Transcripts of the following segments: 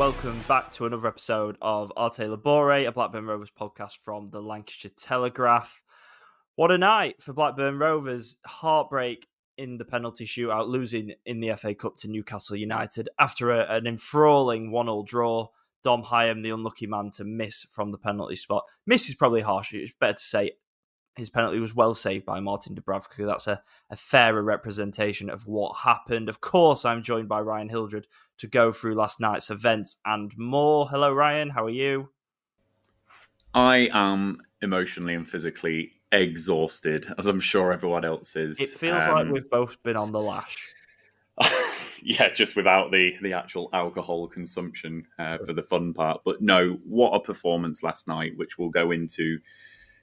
welcome back to another episode of Arte Labore, a Blackburn Rovers podcast from the Lancashire Telegraph. What a night for Blackburn Rovers. Heartbreak in the penalty shootout, losing in the FA Cup to Newcastle United after a, an enthralling 1 0 draw. Dom Hyam, the unlucky man to miss from the penalty spot. Miss is probably harsh. It's better to say his penalty was well saved by Martin Dubravka. That's a, a fairer representation of what happened. Of course, I'm joined by Ryan Hildred to go through last night's events and more. Hello, Ryan. How are you? I am emotionally and physically exhausted, as I'm sure everyone else is. It feels um, like we've both been on the lash. yeah, just without the the actual alcohol consumption uh, for the fun part. But no, what a performance last night, which we'll go into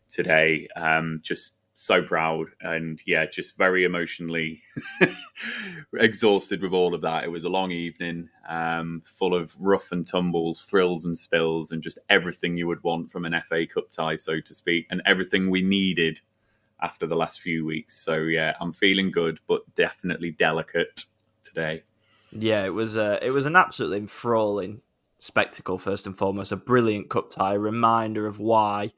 today. Um, just so proud and yeah, just very emotionally exhausted with all of that. It was a long evening, um, full of rough and tumbles, thrills and spills, and just everything you would want from an FA Cup tie, so to speak, and everything we needed after the last few weeks. So yeah, I'm feeling good, but definitely delicate today. Yeah, it was a, it was an absolutely enthralling spectacle. First and foremost, a brilliant cup tie, reminder of why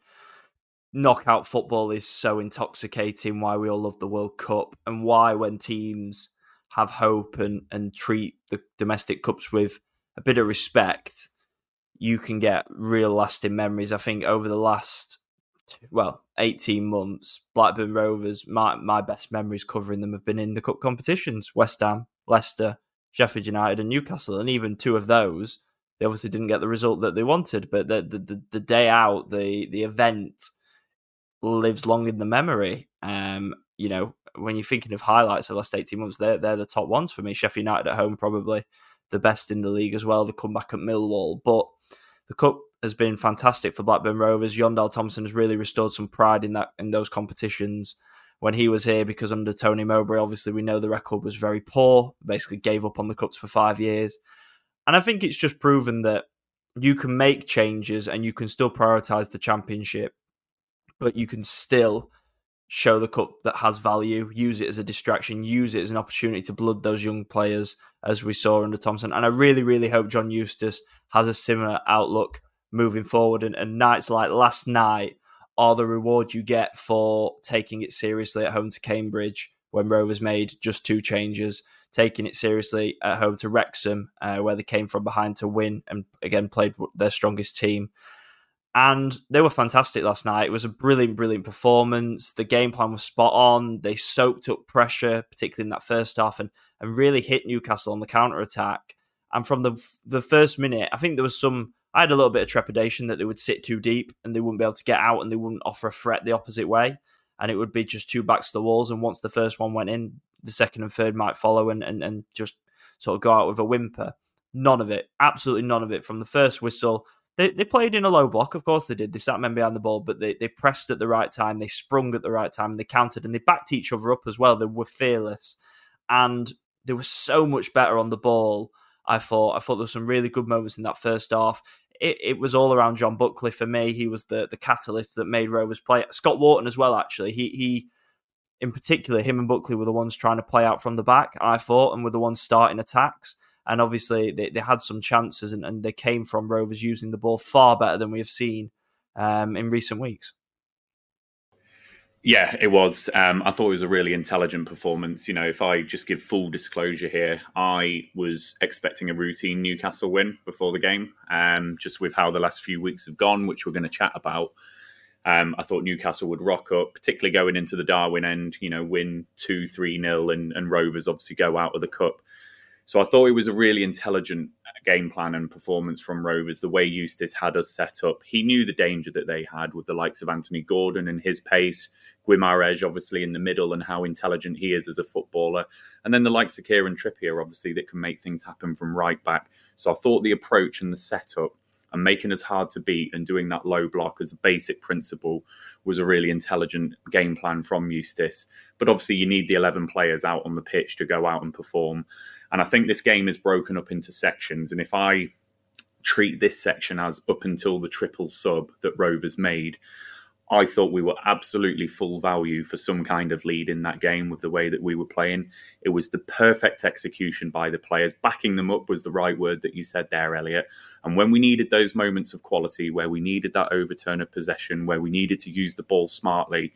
knockout football is so intoxicating, why we all love the World Cup, and why when teams have hope and, and treat the domestic cups with a bit of respect, you can get real lasting memories. I think over the last well, 18 months, Blackburn Rovers, my, my best memories covering them have been in the cup competitions West Ham, Leicester, Sheffield United, and Newcastle. And even two of those, they obviously didn't get the result that they wanted. But the, the, the day out, the, the event, lives long in the memory. Um, you know, when you're thinking of highlights of the last 18 months, they're, they're the top ones for me. Sheffield United at home, probably the best in the league as well. The comeback at Millwall. But the Cup has been fantastic for Blackburn Rovers. Jon Tomasson has really restored some pride in that in those competitions when he was here because under Tony Mowbray, obviously we know the record was very poor, basically gave up on the cups for five years. And I think it's just proven that you can make changes and you can still prioritise the championship but you can still show the cup that has value, use it as a distraction, use it as an opportunity to blood those young players, as we saw under Tomasson. And I really, really hope John Eustace has a similar outlook moving forward. And, and nights like last night are the reward you get for taking it seriously at home to Cambridge when Rovers made just two changes, taking it seriously at home to Wrexham, uh, where they came from behind to win and again played their strongest team and they were fantastic last night. It was a brilliant, brilliant performance. The game plan was spot on. They soaked up pressure, particularly in that first half, and and really hit Newcastle on the counter attack. And from the the first minute, I think there was some. I had a little bit of trepidation that they would sit too deep and they wouldn't be able to get out and they wouldn't offer a threat the opposite way, and it would be just two backs to the walls. And once the first one went in, the second and third might follow and and, and just sort of go out with a whimper. None of it, absolutely none of it. From the first whistle they, they played in a low block, of course they did. They sat men behind the ball, but they, they pressed at the right time, they sprung at the right time, they countered, and they backed each other up as well. They were fearless, and they were so much better on the ball. I thought I thought there were some really good moments in that first half. It, it was all around John Buckley for me. He was the the catalyst that made Rovers play. Scott Wharton as well, actually. He he in particular, him and Buckley were the ones trying to play out from the back, I thought, and were the ones starting attacks and obviously they, they had some chances and, and they came from Rovers using the ball far better than we have seen um, in recent weeks. Yeah, it was. Um, I thought it was a really intelligent performance. You know, if I just give full disclosure here, I was expecting a routine Newcastle win before the game, um, just with how the last few weeks have gone, which we're going to chat about. Um, I thought Newcastle would rock up, particularly going into the Darwin end, you know, win 2 3 nil, and, and Rovers obviously go out of the Cup. So I thought it was a really intelligent uh, game plan and performance from Rovers, the way Eustace had us set up. He knew the danger that they had with the likes of Anthony Gordon and his pace, Guimaraes obviously in the middle and how intelligent he is as a footballer. And then the likes of Kieran Trippier, obviously, that can make things happen from right back. So I thought the approach and the setup and making us hard to beat and doing that low block as a basic principle was a really intelligent game plan from Eustace. But obviously, you need the 11 players out on the pitch to go out and perform. And I think this game is broken up into sections. And if I treat this section as up until the triple sub that Rovers made, I thought we were absolutely full value for some kind of lead in that game with the way that we were playing. It was the perfect execution by the players. Backing them up was the right word that you said there, Elliot. And when we needed those moments of quality, where we needed that overturn of possession, where we needed to use the ball smartly,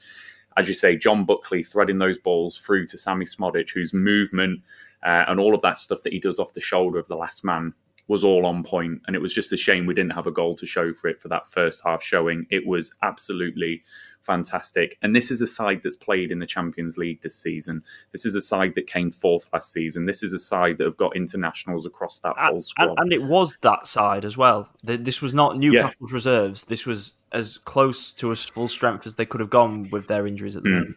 as you say, John Buckley threading those balls through to Sammy Szmodics, whose movement uh, and all of that stuff that he does off the shoulder of the last man was all on point, and it was just a shame we didn't have a goal to show for it for that first half showing. It was absolutely fantastic, and this is a side that's played in the Champions League this season. This is a side that came fourth last season. This is a side that have got internationals across that whole squad, and, and it was that side as well. This was not Newcastle's yeah. reserves. This was as close to a full strength as they could have gone with their injuries at the mm. moment.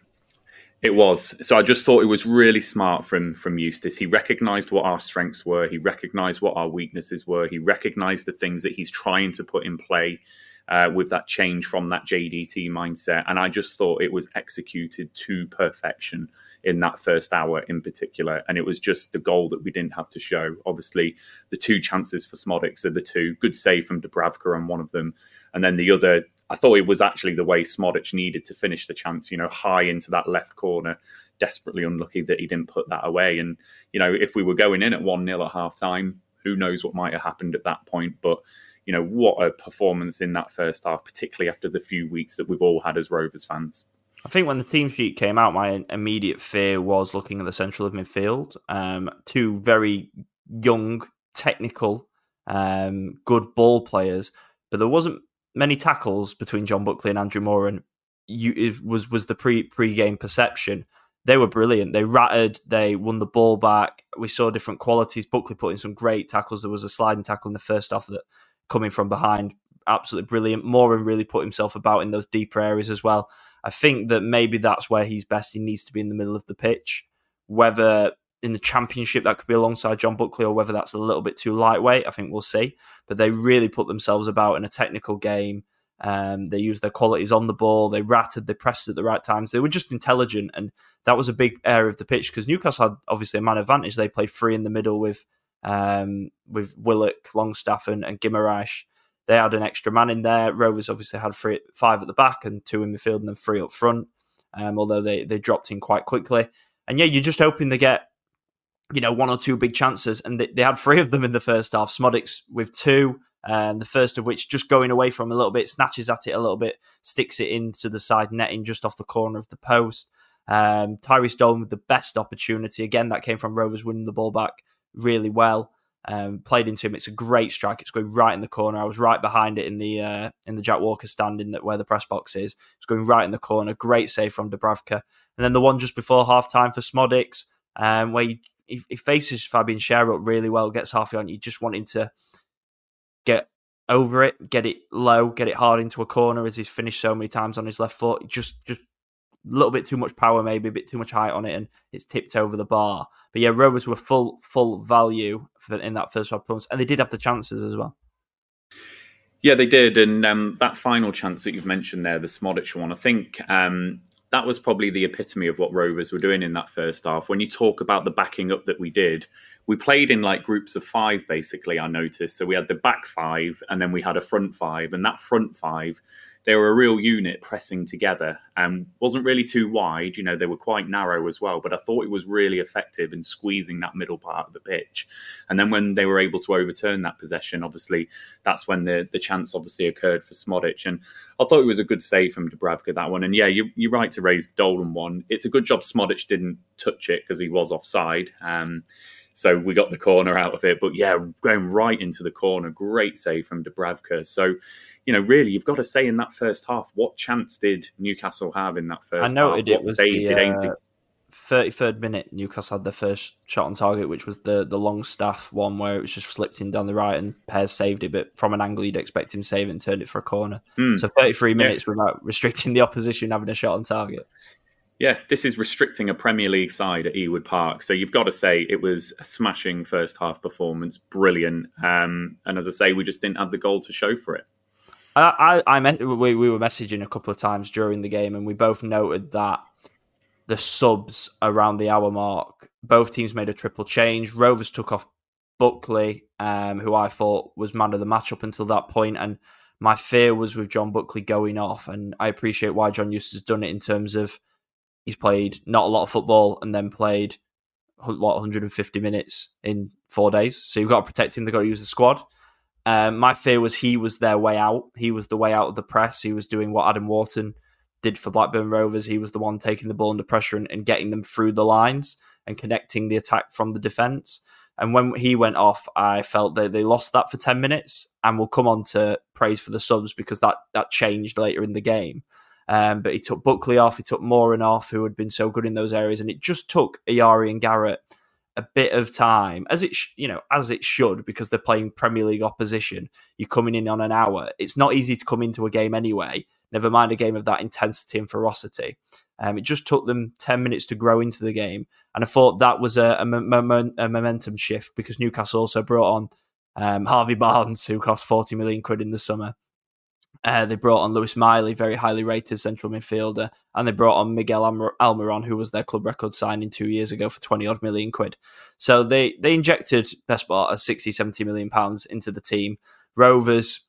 It was. So I just thought it was really smart from from Eustace. He recognized what our strengths were. He recognized what our weaknesses were. He recognized the things that he's trying to put in play uh, with that change from that JDT mindset. And I just thought it was executed to perfection in that first hour in particular. And it was just the goal that we didn't have to show. Obviously, the two chances for Szmodics are the two. Good save from Dubravka on one of them. And then the other I thought it was actually the way Szmodics needed to finish the chance, you know, high into that left corner. Desperately unlucky that he didn't put that away. And, you know, if we were going in at 1 0 at half time, who knows what might have happened at that point. But, you know, what a performance in that first half, particularly after the few weeks that we've all had as Rovers fans. I think when the team sheet came out, my immediate fear was looking at the central of midfield. Um, two very young, technical, um, good ball players, but there wasn't many tackles between John Buckley and Andrew Moran, you, it was was the pre pre game perception. They were brilliant. They ratted. They won the ball back. We saw different qualities. Buckley put in some great tackles. There was a sliding tackle in the first half that coming from behind, absolutely brilliant. Moran really put himself about in those deeper areas as well. I think that maybe that's where he's best. He needs to be in the middle of the pitch. Whether in the championship that could be alongside John Buckley or whether that's a little bit too lightweight. I think we'll see. But they really put themselves about in a technical game. Um, they used their qualities on the ball. They ratted, they pressed at the right times. They were just intelligent, and that was a big area of the pitch because Newcastle had obviously a man advantage. They played free in the middle with um, with Willock, Longstaff, and, and Guimaraes. They had an extra man in there. Rovers obviously had three, five at the back and two in midfield and then three up front. Um, although they they dropped in quite quickly. And yeah, you're just hoping they get you know, one or two big chances, and they, they had three of them in the first half. Szmodics with two, um, the first of which just going away from a little bit, snatches at it a little bit, sticks it into the side netting just off the corner of the post. Um, Tyrhys Dolan with the best opportunity. Again, that came from Rovers winning the ball back really well. Um, played into him. It's a great strike. It's going right in the corner. I was right behind it in the uh, in the Jack Walker stand in the, where the press box is. It's going right in the corner. Great save from Dubravka. And then the one just before half time for Szmodics, um, where he he, he faces Fabian Schär up really well, gets half on. You just want him to get over it, get it low, get it hard into a corner as he's finished so many times on his left foot. Just just a little bit too much power, maybe a bit too much height on it, and it's tipped over the bar. But yeah, Rovers were full full value for, in that first half points, and they did have the chances as well. Yeah, they did, and um, that final chance that you've mentioned there, the Szmodics one, I think um, that was probably the epitome of what Rovers were doing in that first half. When you talk about the backing up that we did, we played in like groups of five, basically, I noticed. So we had the back five and then we had a front five. And that front five they were a real unit pressing together and wasn't really too wide. You know, they were quite narrow as well, but I thought it was really effective in squeezing that middle part of the pitch. And then when they were able to overturn that possession, obviously that's when the the chance obviously occurred for Szmodics. And I thought it was a good save from Dubravka that one. And yeah, you, you're right to raise the Dolan one. It's a good job Szmodics didn't touch it because he was offside. Um, so we got the corner out of it. But yeah, going right into the corner, great save from Dubravka. So, you know, really, you've got to say in that first half, what chance did Newcastle have in that first I noted half? What it was save the, did Aynsley? Uh... 33rd minute, Newcastle had their first shot on target, which was the the long staff one where it was just flipped in down the right and Pears saved it, but from an angle you'd expect him to save it and turned it for a corner. Mm. So 33 minutes yeah. without restricting the opposition having a shot on target. Yeah, this is restricting a Premier League side at Ewood Park. So you've got to say it was a smashing first half performance, brilliant. Um, and as I say, we just didn't have the goal to show for it. I, I, I we, we were messaging a couple of times during the game, and we both noted that the subs around the hour mark, both teams made a triple change. Rovers took off Buckley, um, who I thought was man of the match up until that point, and My fear was with John Buckley going off, and I appreciate why John Eustace has done it in terms of he's played not a lot of football and then played what 150 minutes in four days. So you've got to protect him. They've got to use the squad. Um, my fear was he was their way out. He was the way out of the press. He was doing what Adam Wharton did for Blackburn Rovers. He was the one taking the ball under pressure and, and getting them through the lines and connecting the attack from the defence. And when he went off, I felt that they lost that for 10 minutes. And we'll come on to praise for the subs because that, that changed later in the game. Um, but he took Buckley off, he took Moran off, who had been so good in those areas. And it just took Ayari and Garrett a bit of time, as it sh- you know as it should, because they're playing Premier League opposition. You're coming in on an hour. It's not easy to come into a game anyway. Never mind a game of that intensity and ferocity. Um, it just took them ten minutes to grow into the game, and I thought that was a, momentum shift because Newcastle also brought on um, Harvey Barnes, who cost forty million quid in the summer, uh, they brought on Lewis Miley, very highly rated central midfielder, and they brought on Miguel Almiron, who was their club record signing two years ago for 20 odd million quid. So they, they injected best part of 60, 70 million pounds into the team. Rovers,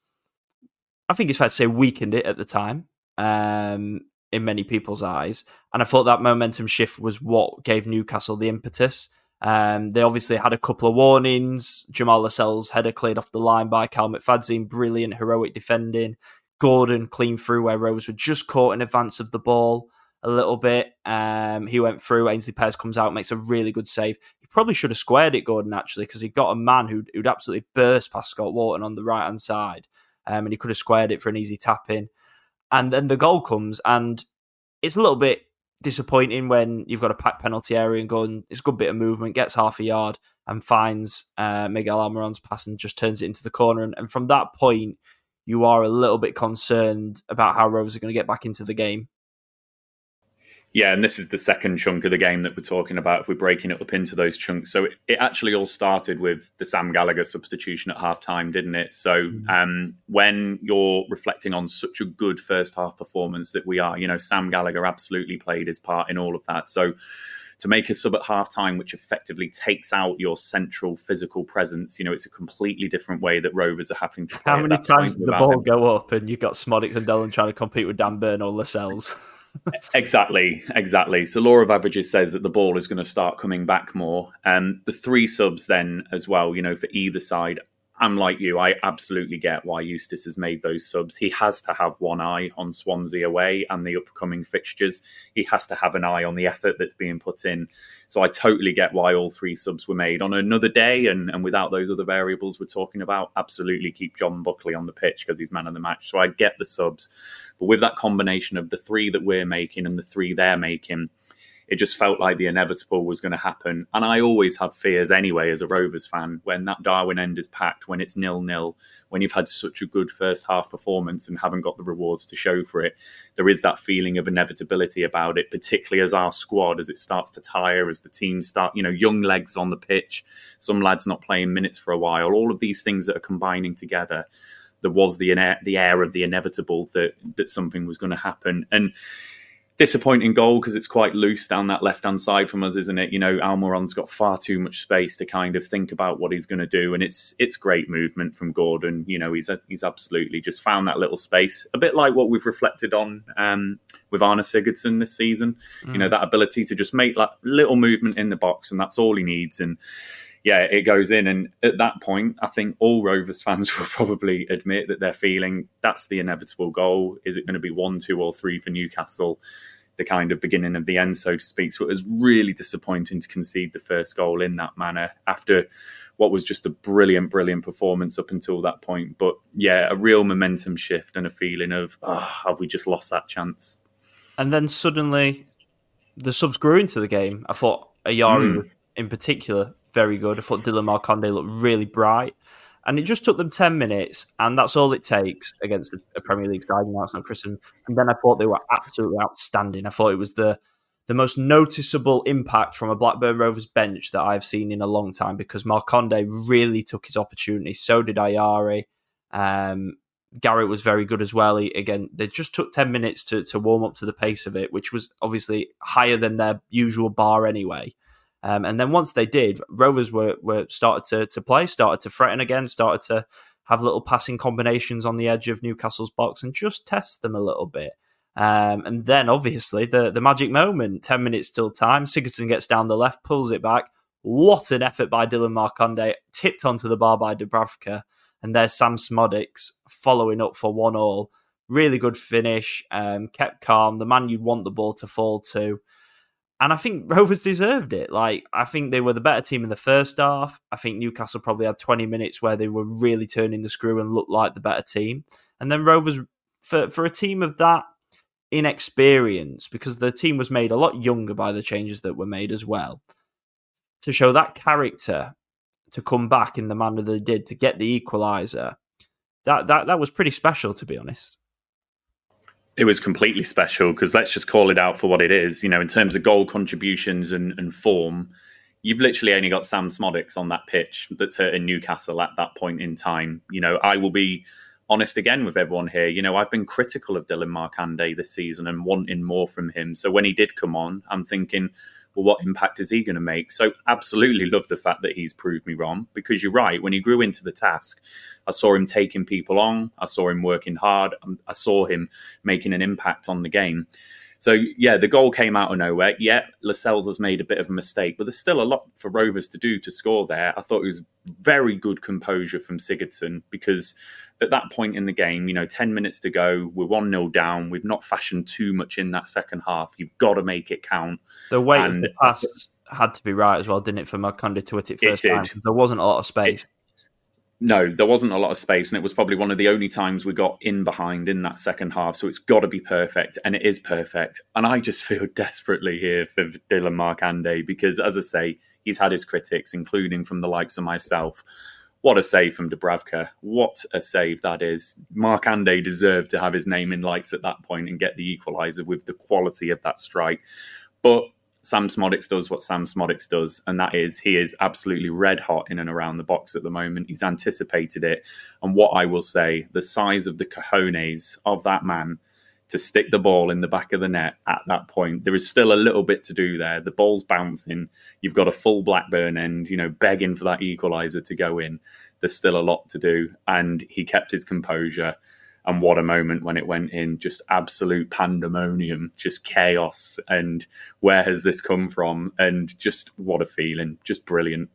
I think it's fair to say, weakened it at the time um, in many people's eyes. And I thought that momentum shift was what gave Newcastle the impetus. Um, they obviously had a couple of warnings. Jamal Lascelles' header cleared off the line by Cal McFadzean. Brilliant, heroic defending. Gordon clean through where Rovers were just caught in advance of the ball a little bit. Um, he went through. Aynsley Pears comes out, makes a really good save. He probably should have squared it, Gordon, actually, because he got a man who'd, who'd, absolutely burst past Scott Wharton on the right hand side. Um, and he could have squared it for an easy tap in. And then the goal comes, and it's a little bit disappointing when you've got a packed penalty area and going, it's a good bit of movement, gets half a yard and finds uh, Miguel Almiron's pass and just turns it into the corner. And, and from that point, you are a little bit concerned about how Rovers are going to get back into the game. Yeah, and this is the second chunk of the game that we're talking about. If we're breaking it up into those chunks, so it, it actually all started with the Sam Gallagher substitution at half time, didn't it? So mm-hmm. um, when you're reflecting on such a good first half performance that we are, you know, Sam Gallagher absolutely played his part in all of that. So to make a sub at half time, which effectively takes out your central physical presence, you know, it's a completely different way that Rovers are having to play. How many times did the ball him. go up and you've got Szmodics and Dolan trying to compete with Dan Burn or Lascelles? exactly, exactly. So law of averages says that the ball is going to start coming back more. And um, the three subs then as well, you know, for either side I'm like you. I absolutely get why Eustace has made those subs. He has to have one eye on Swansea away and the upcoming fixtures. He has to have an eye on the effort that's being put in. So I totally get why all three subs were made on another day and, and without those other variables we're talking about. Absolutely keep John Buckley on the pitch because he's man of the match. So I get the subs. But with that combination of the three that we're making and the three they're making, it just felt like the inevitable was going to happen. And I always have fears anyway as a Rovers fan when that Darwin end is packed, when it's nil nil, when you've had such a good first half performance and haven't got the rewards to show for it. There is that feeling of inevitability about it, particularly as our squad, as it starts to tire, as the team start, you know, young legs on the pitch, some lads not playing minutes for a while, all of these things that are combining together there was the the air of the inevitable that that something was going to happen and disappointing goal because it's quite loose down that left hand side from us, isn't it? You know, Almiron's got far too much space to kind of think about what he's going to do, and it's it's great movement from Gordon. You know, he's he's absolutely just found that little space, a bit like what we've reflected on um, with Arnor Sigurdsson this season. Mm. You know, mm. that ability to just make that little movement in the box, and that's all he needs. And yeah, it goes in. And at that point, I think all Rovers fans will probably admit that they're feeling that's the inevitable goal. Is it going to be one, two, or three for Newcastle? The kind of beginning of the end, so to speak. So it was really disappointing to concede the first goal in that manner after what was just a brilliant, brilliant performance up until that point. But yeah, a real momentum shift and a feeling of, oh, have we just lost that chance? And then suddenly the subs grew into the game. I thought Ayari mm. in particular very good. I thought Dilan Markanday looked really bright. And it just took them 10 minutes, and that's all it takes against a, Premier League side. It's not And then I thought they were absolutely outstanding. I thought it was the the most noticeable impact from a Blackburn Rovers bench that I've seen in a long time because Markanday really took his opportunity. So did Ayari. Um, Garrett was very good as well. He, again, they just took 10 minutes to, to warm up to the pace of it, which was obviously higher than their usual bar anyway. Um, and then once they did, Rovers were, were started to, to play, started to threaten again, started to have little passing combinations on the edge of Newcastle's box and just test them a little bit. Um, and then obviously the the magic moment, ten minutes till time. Sigurdsson gets down the left, pulls it back. What an effort by Dilan Markanday, tipped onto the bar by Dubravka, and there's Sam Szmodics following up for one all. Really good finish, um, kept calm. The man you'd want the ball to fall to. And I think Rovers deserved it. Like, I think they were the better team in the first half. I think Newcastle probably had 20 minutes where they were really turning the screw and looked like the better team. And then Rovers, for, for a team of that inexperience, because the team was made a lot younger by the changes that were made as well, to show that character to come back in the manner they did to get the equaliser, that, that, that was pretty special, to be honest. It was completely special because let's just call it out for what it is. You know, in terms of goal contributions and, and form, you've literally only got Sam Szmodics on that pitch that's hurting Newcastle at that point in time. You know, I will be honest again with everyone here. You know, I've been critical of Dilan Markanday this season and wanting more from him. So when he did come on, I'm thinking, well, what impact is he going to make? So, absolutely love the fact that he's proved me wrong because you're right. When he grew into the task, I saw him taking people on, I saw him working hard, I saw him making an impact on the game. So yeah, the goal came out of nowhere. Yeah, Lascelles has made a bit of a mistake, but there's still a lot for Rovers to do to score there. I thought it was very good composure from Sigurdsson because at that point in the game, you know, 10 minutes to go, we're 1 0 down. We've not fashioned too much in that second half. You've got to make it count. The weight and of the pass had to be right as well, didn't it, for Markanday to hit it first it time? There wasn't a lot of space. It, no, there wasn't a lot of space, and it was probably one of the only times we got in behind in that second half. So it's got to be perfect, and it is perfect. And I just feel desperately here for Dilan Markanday because, as I say, he's had his critics, including from the likes of myself. What a save from Dubravka! What a save that is. Markanday deserved to have his name in lights at that point and get the equaliser with the quality of that strike. But Sam Szmodics does what Sam Szmodics does, and that is he is absolutely red hot in and around the box at the moment. He's anticipated it. And what I will say, the size of the cojones of that man to stick the ball in the back of the net at that point. There is still a little bit to do there. The ball's bouncing. You've got a full Blackburn end, you know, begging for that equaliser to go in. There's still a lot to do. And he kept his composure and what a moment when it went in just absolute pandemonium just chaos and where has this come from and just what a feeling just brilliant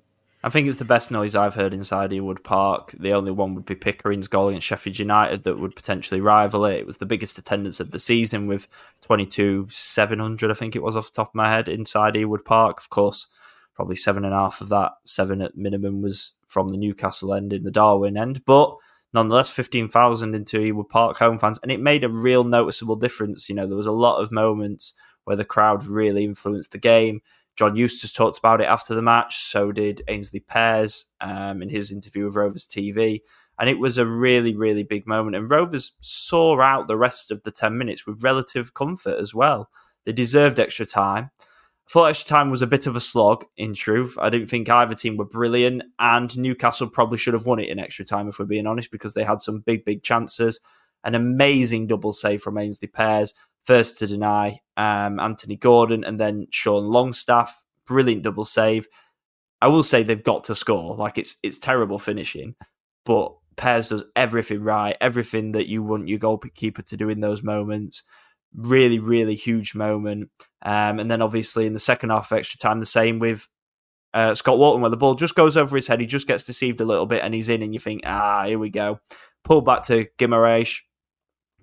I think it's the best noise I've heard inside Ewood Park. The only one would be Pickering's goal against Sheffield United that would potentially rival it. It was the biggest attendance of the season with 22,700, I think it was off the top of my head, inside Ewood Park. Of course, probably seven and a half of that, seven at minimum, was from the Newcastle end in the Darwin end. But nonetheless 15,000 into Ewood Park home fans, and it made a real noticeable difference. You know, there was a lot of moments where the crowd really influenced the game. John Eustace talked about it after the match, so did Aynsley Pears um, in his interview with Rovers TV. And it was a really, really big moment. And Rovers saw out the rest of the 10 minutes with relative comfort as well. They deserved extra time. Thought extra time was a bit of a slog, in truth. I didn't think either team were brilliant, and Newcastle probably should have won it in extra time, if we're being honest, because they had some big, big chances. An amazing double save from Aynsley Pears, first to deny um, Anthony Gordon, and then Sean Longstaff. Brilliant double save. I will say they've got to score. Like it's it's terrible finishing, but Pears does everything right, everything that you want your goalkeeper to do in those moments really, really huge moment. Um, and then obviously in the second half of extra time, the same with uh, Scott Wharton, where the ball just goes over his head. He just gets deceived a little bit and he's in, and you think, ah, here we go. Pull back to Guimaraes.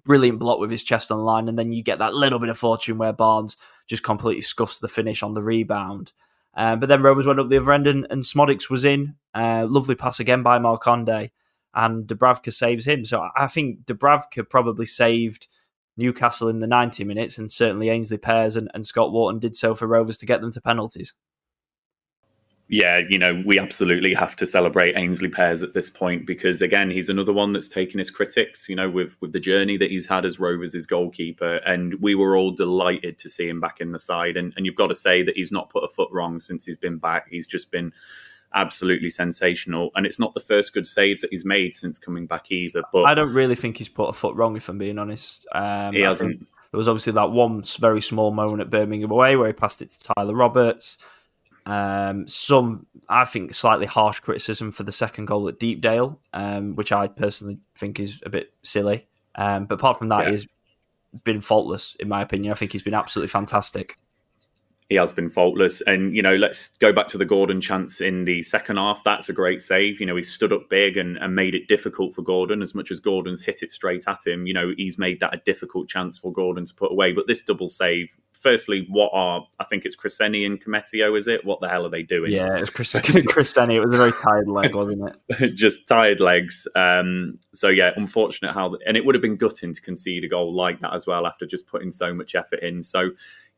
Brilliant block with his chest on the line. And then you get that little bit of fortune where Barnes just completely scuffs the finish on the rebound. Um, but then Rovers went up the other end and, and Szmodics was in. Uh, lovely pass again by Markanday. And Dubravka saves him. So I think Dubravka probably saved – Newcastle in the 90 minutes, and certainly Aynsley Pears and, and Scott Wharton did so for Rovers to get them to penalties. Yeah, you know, we absolutely have to celebrate Aynsley Pears at this point because again, he's another one that's taken his critics, you know, with with the journey that he's had as Rovers' goalkeeper. And we were all delighted to see him back in the side. And and you've got to say that he's not put a foot wrong since he's been back. He's just been absolutely sensational. And it's not the first good saves that he's made since coming back either. But I don't really think he's put a foot wrong, if I'm being honest. Um, he hasn't. There was obviously that one very small moment at Birmingham away where he passed it to Tyler Roberts. Um, some, I think, slightly harsh criticism for the second goal at Deepdale, um, which I personally think is a bit silly. Um, but apart from that, yeah. he's been faultless, in my opinion. I think he's been absolutely fantastic he has been faultless. And, you know, let's go back to the Gordon chance in the second half. That's a great save. You know, he stood up big and, and made it difficult for Gordon. As much as Gordon's hit it straight at him, you know, he's made that a difficult chance for Gordon to put away. But this double save, firstly, what are, I think it's Cresceni and Koumetio, is it? What the hell are they doing? Yeah, it's Chris, Cresceni. It was a very tired leg, wasn't it? Just tired legs. Um, so, yeah, unfortunate how, and it would have been gutting to concede a goal like that as well after just putting so much effort in. So,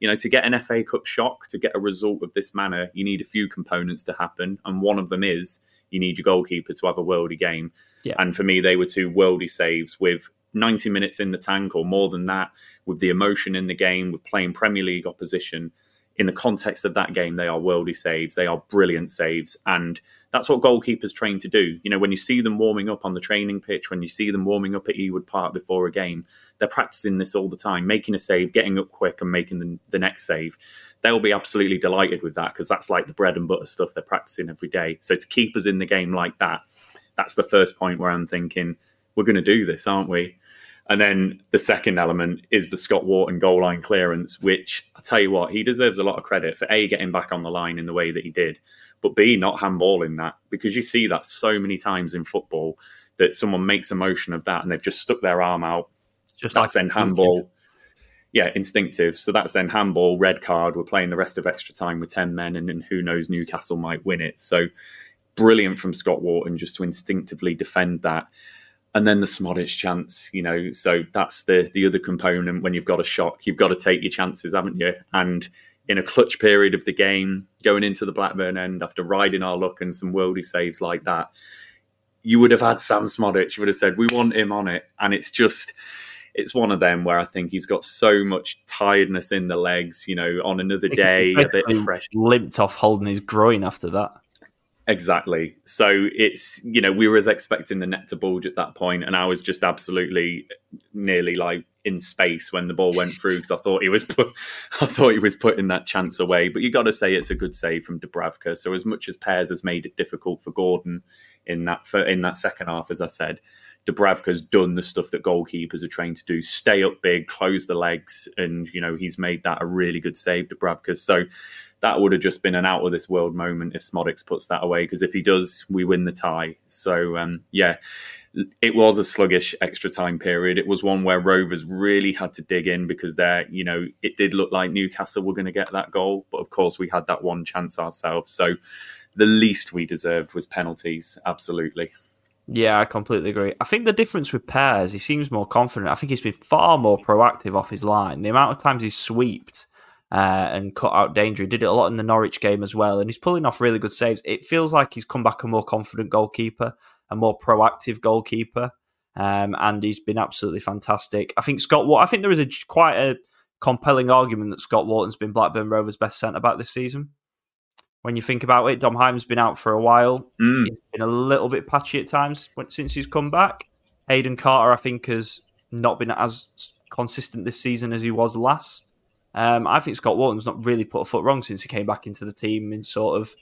you know, to get an FA Cup shock, to get a result of this manner, you need a few components to happen. And one of them is you need your goalkeeper to have a worldy game. Yeah. And for me, they were two worldy saves with 90 minutes in the tank or more than that, with the emotion in the game, with playing Premier League opposition in the context of that game, they are worldy saves. They are brilliant saves. And that's what goalkeepers train to do. You know, when you see them warming up on the training pitch, when you see them warming up at Ewood Park before a game, they're practicing this all the time, making a save, getting up quick, and making the, the next save. They'll be absolutely delighted with that because that's like the bread and butter stuff they're practicing every day. So to keep us in the game like that, that's the first point where I'm thinking, we're going to do this, aren't we? And then the second element is the Scott Wharton goal line clearance, which I tell you what, he deserves a lot of credit for A, getting back on the line in the way that he did, but B, not handballing that because you see that so many times in football that someone makes a motion of that and they've just stuck their arm out. Just that's like then handball. Yeah, instinctive. So that's then handball, red card. We're playing the rest of extra time with 10 men, and, and who knows, Newcastle might win it. So brilliant from Scott Wharton just to instinctively defend that and then the Szmodics chance, you know, so that's the the other component when you've got a shock, you've got to take your chances, haven't you? And in a clutch period of the game, going into the Blackburn end after riding our luck and some worldy saves like that, you would have had Sam Szmodics. You would have said, "We want him on it," and it's just. It's one of them where I think he's got so much tiredness in the legs. You know, on another day, a bit fresh. Limped off holding his groin after that. Exactly. So it's you know we were as expecting the net to bulge at that point, and I was just absolutely nearly like in space when the ball went through because I thought he was put, I thought he was putting that chance away. But you got to say it's a good save from Dubravka. So as much as Pears has made it difficult for Gordon in that in that second half, as I said, Dubravka's done the stuff that goalkeepers are trained to do: stay up big, close the legs, and you know he's made that a really good save, Dubravka. So that would have just been an out of this world moment if Szmodics puts that away. Because if he does, we win the tie. So um, yeah, it was a sluggish extra time period. It was one where Rovers really had to dig in because there, you know, it did look like Newcastle were going to get that goal, but of course we had that one chance ourselves. So the least we deserved was penalties. Absolutely. Yeah, I completely agree. I think the difference with Pears, he seems more confident. I think he's been far more proactive off his line. The amount of times he's sweeped uh, and cut out danger. He did it a lot in the Norwich game as well, and he's pulling off really good saves. It feels like he's come back a more confident goalkeeper, a more proactive goalkeeper, um, and he's been absolutely fantastic. I think Scott. I think there is a quite a compelling argument that Scott Wharton's been Blackburn Rovers' best centre back this season. When you think about it, Dom Hyam's been out for a while. Mm. He's been a little bit patchy at times since he's come back. Hayden Carter, I think, has not been as consistent this season as he was last. Um, I think Scott Wharton's not really put a foot wrong since he came back into the team in sort of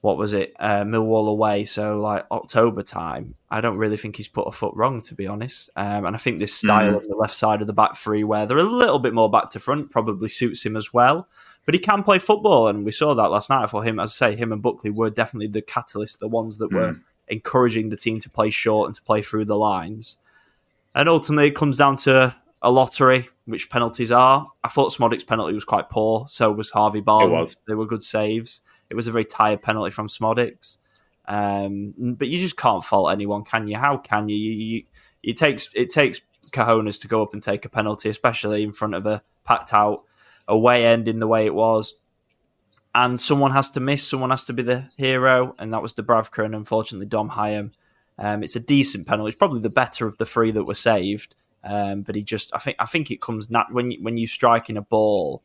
what was it, uh, Millwall away, so like October time. I don't really think he's put a foot wrong, to be honest. Um, and I think this style mm. on the left side of the back three, where they're a little bit more back to front, probably suits him as well. But he can play football, and we saw that last night for him. As I say, him and Buckley were definitely the catalyst, the ones that mm. were encouraging the team to play short and to play through the lines. And ultimately, it comes down to a lottery, which penalties are. I thought Szmodics' penalty was quite poor. So was Harvey Barnes. It was. They were good saves. It was a very tired penalty from Szmodics. Um, but you just can't fault anyone, can you? How can you? you, you it takes it takes cojones to go up and take a penalty, especially in front of a packed out away end in the way it was. And someone has to miss, someone has to be the hero, and that was Dubravka and unfortunately Dom Hyam. Um, it's a decent penalty. It's probably the better of the three that were saved. Um, but he just, I think, I think it comes nat- when you, when you strike in a ball,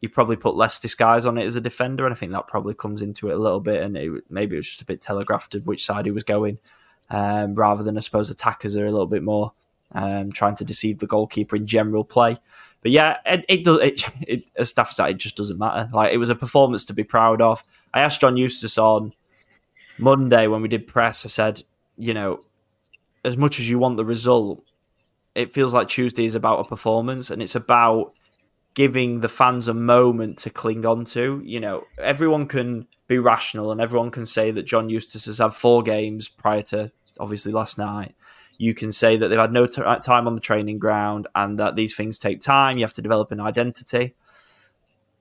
you probably put less disguise on it as a defender, and I think that probably comes into it a little bit. And it, maybe it was just a bit telegraphed of which side he was going, um, rather than I suppose attackers are a little bit more um, trying to deceive the goalkeeper in general play. But yeah, it, it does. It, it, as staff said, it just doesn't matter. Like it was a performance to be proud of. I asked John Eustace on Monday when we did press. I said, you know, as much as you want the result, it feels like Tuesday is about a performance, and it's about giving the fans a moment to cling on to. You know, everyone can be rational and everyone can say that John Eustace has had four games prior to obviously last night. You can say that they've had no t- time on the training ground and that these things take time. You have to develop an identity.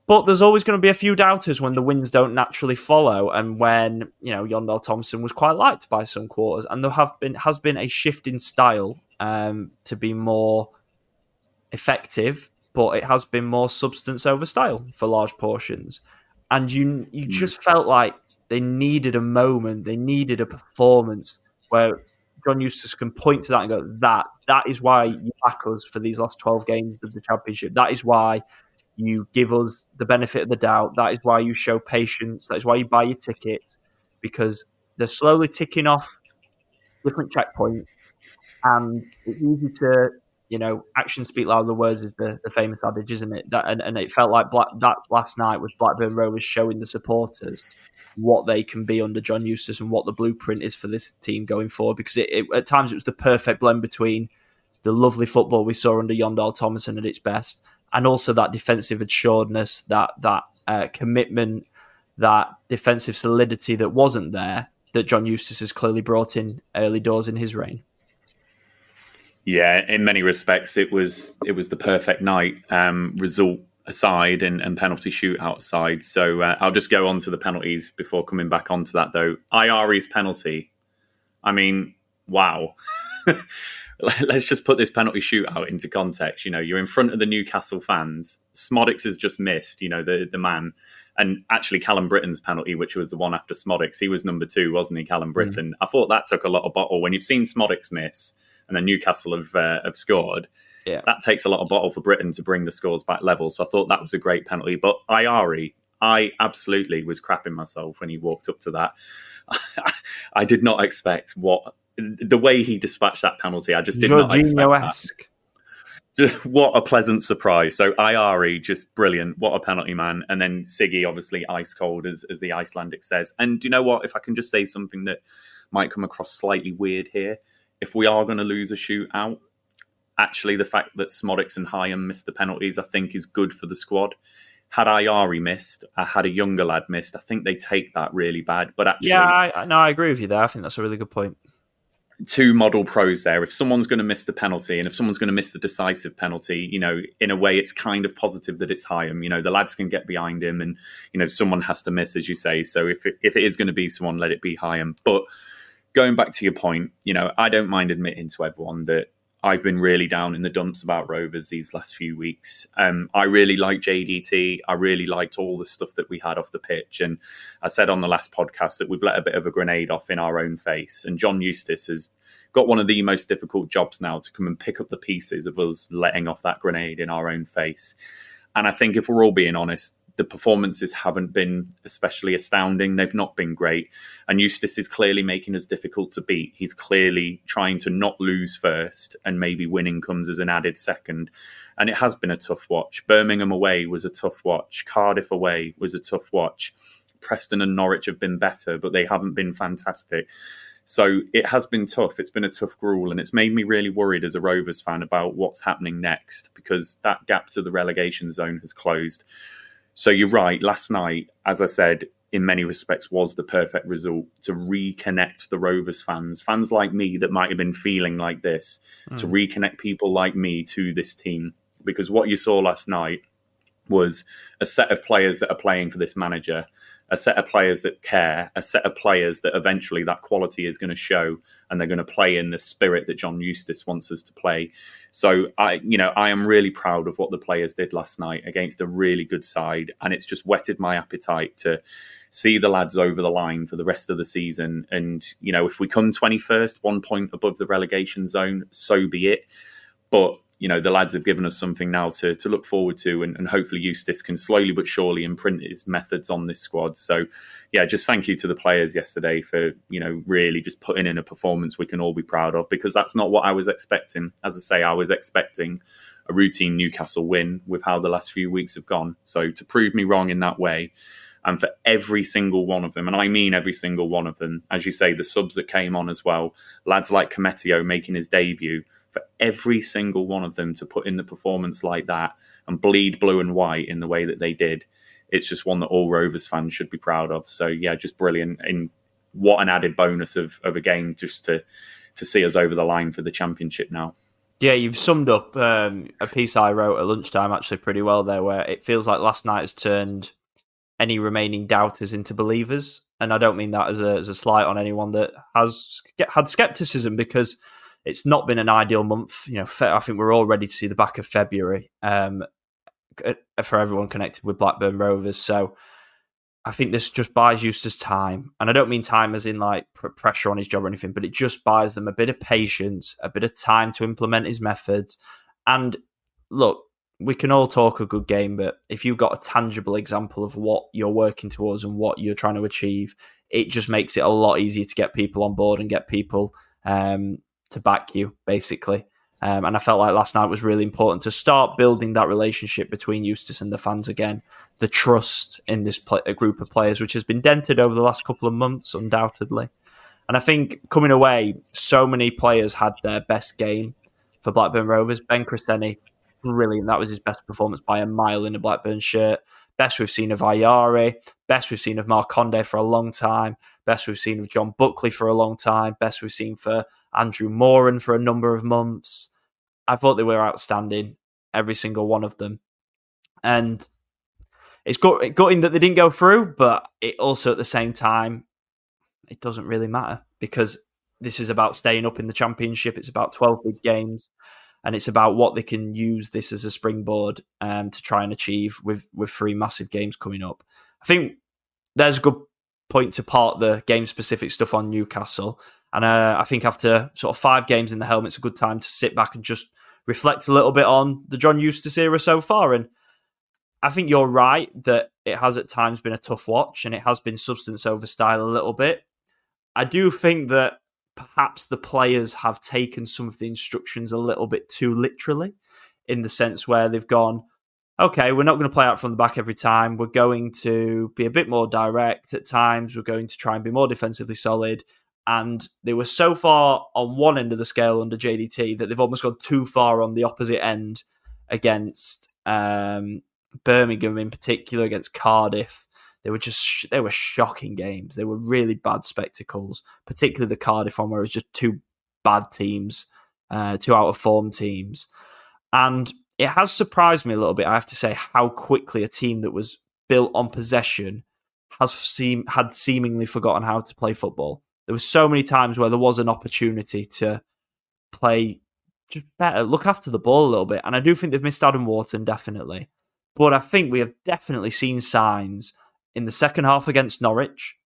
But there's always going to be a few doubters when the wins don't naturally follow, and when you know Jon Dahl Tomasson was quite liked by some quarters, and there have been has been a shift in style um, to be more effective but it has been more substance over style for large portions. And you you hmm. just felt like they needed a moment, they needed a performance where John Eustace can point to that and go, that that is why you back us for these last twelve games of the championship. That is why you give us the benefit of the doubt. That is why you show patience. That is why you buy your tickets because they're slowly ticking off different checkpoints, and it's easy to you know, actions speak louder than words is the, the famous adage, isn't it? That and, and it felt like Black, that last night was Blackburn Rovers showing the supporters what they can be under John Eustace and what the blueprint is for this team going forward. Because it, it, at times it was the perfect blend between the lovely football we saw under Jon Dahl Tomasson at its best, and also that defensive assuredness, that that uh, commitment, that defensive solidity that wasn't there that John Eustace has clearly brought in early doors in his reign. Yeah, in many respects, it was it was the perfect night. Um, result aside and, and penalty shootout aside. So uh, I'll just go on to the penalties before coming back onto that though. Ayari's penalty. I mean, wow. Let's just put this penalty shootout into context. You know, you're in front of the Newcastle fans. Szmodics has just missed, you know, the, the man. And actually, Callum Brittain's penalty, which was the one after Szmodics, he was number two, wasn't he, Callum mm. Brittain? Mm. I thought that took a lot of bottle. When you've seen Szmodics miss, and then Newcastle have uh, have scored. Yeah. That takes a lot of bottle for Brittain to bring the scores back level. So I thought that was a great penalty. But Ayari, I absolutely was crapping myself when he walked up to that. I did not expect what the way he dispatched that penalty. I just did Jorginho not expect that. what a pleasant surprise. So Ayari, just brilliant. What a penalty, man. And then Siggy, obviously ice cold, as, as the Icelandic says. And do you know what? If I can just say something that might come across slightly weird here, if we are going to lose a shootout, actually the fact that Szmodics and Hyam missed the penalties, I think, is good for the squad. Had Ayari missed, I had a younger lad missed. I think they take that really bad. But actually, yeah, I, no, I agree with you there. I think that's a really good point. Two model pros there. If someone's going to miss the penalty, and if someone's going to miss the decisive penalty, you know, in a way, it's kind of positive that it's Hyam. You know, the lads can get behind him, and you know, someone has to miss, as you say. So if it, if it is going to be someone, let it be Hyam. But going back to your point, you know, I don't mind admitting to everyone that I've been really down in the dumps about Rovers these last few weeks. Um, I really like JDT. I really liked all the stuff that we had off the pitch. And I said on the last podcast that we've let a bit of a grenade off in our own face. And John Eustace has got one of the most difficult jobs now to come and pick up the pieces of us letting off that grenade in our own face. And I think if we're all being honest, the performances haven't been especially astounding. They've not been great. And Eustace is clearly making us difficult to beat. He's clearly trying to not lose first and maybe winning comes as an added second. And it has been a tough watch. Birmingham away was a tough watch. Cardiff away was a tough watch. Preston and Norwich have been better, but they haven't been fantastic. So it has been tough. It's been a tough gruel, and it's made me really worried as a Rovers fan about what's happening next because that gap to the relegation zone has closed. So you're right. Last night, as I said, in many respects was the perfect result to reconnect the Rovers fans, fans like me that might have been feeling like this, mm. to reconnect people like me to this team. Because what you saw last night was a set of players that are playing for this manager a set of players that care, a set of players that eventually that quality is going to show and they're going to play in the spirit that John Eustace wants us to play. So I, you know, I am really proud of what the players did last night against a really good side, and it's just whetted my appetite to see the lads over the line for the rest of the season. And you know, if we come twenty first, one point above the relegation zone, so be it. But you know the lads have given us something now to to look forward to, and, and, hopefully Eustace can slowly but surely imprint his methods on this squad. So, yeah, just thank you to the players yesterday for you know really just putting in a performance we can all be proud of because that's not what I was expecting. As I say, I was expecting a routine Newcastle win with how the last few weeks have gone. So to prove me wrong in that way, and for every single one of them, and I mean every single one of them, as you say, the subs that came on as well, lads like Koumetio making his debut, for every single one of them to put in the performance like that and bleed blue and white in the way that they did, it's just one that all Rovers fans should be proud of. So yeah, just brilliant. And what an added bonus of, of a game just to to see us over the line for the championship now. Yeah, you've summed up um, a piece I wrote at lunchtime actually pretty well there, where it feels like last night has turned any remaining doubters into believers. And I don't mean that as a, as a slight on anyone that has had skepticism because it's not been an ideal month. You know, I think we're all ready to see the back of February um, for everyone connected with Blackburn Rovers. So I think this just buys Eustace time. And I don't mean time as in like pressure on his job or anything, but it just buys them a bit of patience, a bit of time to implement his methods. And look, we can all talk a good game, but if you've got a tangible example of what you're working towards and what you're trying to achieve, it just makes it a lot easier to get people on board and get people um, to back you, basically. Um, and I felt like last night was really important to start building that relationship between Eustace and the fans again. The trust in this group of players, which has been dented over the last couple of months, undoubtedly. And I think coming away, so many players had their best game for Blackburn Rovers. Ben Chrisene brilliant. That was his best performance by a mile in a Blackburn shirt. Best we've seen of Ayari. Best we've seen of Markanday for a long time. Best we've seen of John Buckley for a long time. Best we've seen for Andrew Moran for a number of months. I thought they were outstanding, every single one of them. And it's it's gutting that they didn't go through, but it also at the same time, it doesn't really matter because this is about staying up in the championship. It's about 12 big games and it's about what they can use this as a springboard um, to try and achieve with with three massive games coming up. I think there's a good point to part the game specific stuff on Newcastle, and uh, I think after sort of five games in the helmet, it's a good time to sit back and just reflect a little bit on the John Eustace era so far. And I think you're right that it has at times been a tough watch, and it has been substance over style a little bit. I do think that perhaps the players have taken some of the instructions a little bit too literally in the sense where they've gone, okay, we're not going to play out from the back every time. We're going to be a bit more direct at times. We're going to try and be more defensively solid. And they were so far on one end of the scale under JDT that they've almost gone too far on the opposite end against um, Birmingham, in particular, against Cardiff. They were just they were shocking games. They were really bad spectacles, particularly the Cardiff one, where it was just two bad teams, uh, two out of form teams, and it has surprised me a little bit. I have to say how quickly a team that was built on possession has seem had seemingly forgotten how to play football. There were so many times where there was an opportunity to play just better, look after the ball a little bit, and I do think they've missed Adam Wharton definitely. But I think we have definitely seen signs in the second half against Norwich,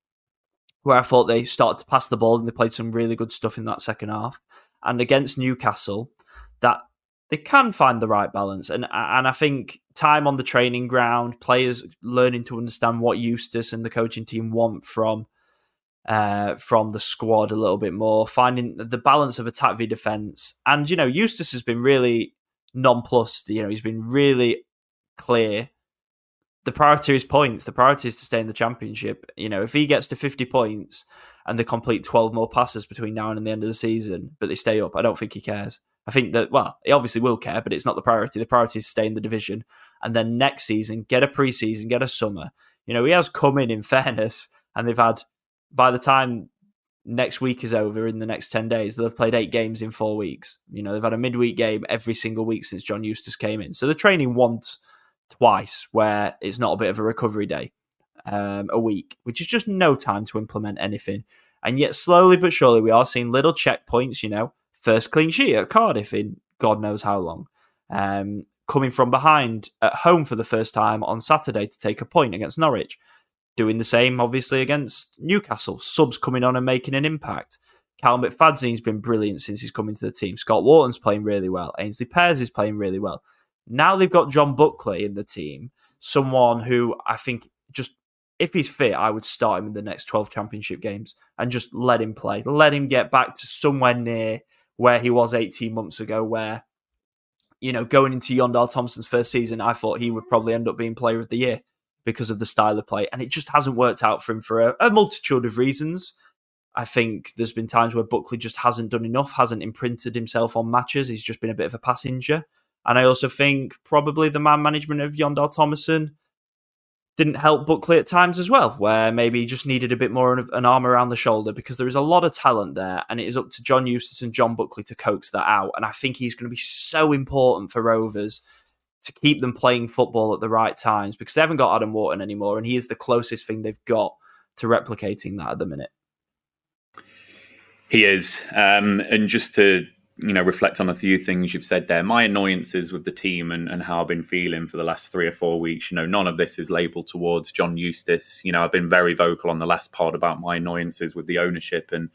where I thought they started to pass the ball and they played some really good stuff in that second half, and against Newcastle, that they can find the right balance. And and I think time on the training ground, players learning to understand what Eustace and the coaching team want from uh, from the squad a little bit more, finding the balance of attack v defense. And you know, Eustace has been really nonplussed. You know, he's been really clear the priority is points. The priority is to stay in the championship. You know, if he gets to 50 points and they complete 12 more passes between now and the end of the season, but they stay up, I don't think he cares. I think that, well, he obviously will care, but it's not the priority. The priority is stay in the division. And then next season, get a preseason, get a summer. You know, he has come in in fairness, and they've had, by the time next week is over in the next 10 days, they'll have played eight games in four weeks. You know, they've had a midweek game every single week since John Eustace came in. So the training once, twice where it's not a bit of a recovery day um, a week, which is just no time to implement anything. And yet, slowly but surely, we are seeing little checkpoints. You know, first clean sheet at Cardiff in God knows how long. Um, coming from behind at home for the first time on Saturday to take a point against Norwich. Doing the same, obviously, against Newcastle. Subs coming on and making an impact. Callum McFadzean's been brilliant since he's come into the team. Scott Wharton's playing really well. Aynsley Pears is playing really well. Now they've got John Buckley in the team, someone who I think just if he's fit, I would start him in the next 12 championship games and just let him play. Let him get back to somewhere near where he was 18 months ago, where you know, going into Jon Dahl Tomasson's first season, I thought he would probably end up being player of the year because of the style of play. And it just hasn't worked out for him for a, a multitude of reasons. I think there's been times where Buckley just hasn't done enough, hasn't imprinted himself on matches. He's just been a bit of a passenger. And I also think probably the man management of Jon Dahl Tomasson didn't help Buckley at times as well, where maybe he just needed a bit more of an arm around the shoulder because there is a lot of talent there, and it is up to John Eustace and John Buckley to coax that out. And I think he's going to be so important for Rovers to keep them playing football at the right times because they haven't got Adam Wharton anymore, and he is the closest thing they've got to replicating that at the minute. He is, um, and just to you know reflect on a few things you've said there. My annoyances with the team and, and how i've been feeling for the last three or four weeks you know none of this is labeled towards john eustace. You know i've been very vocal on the last pod about my annoyances with the ownership and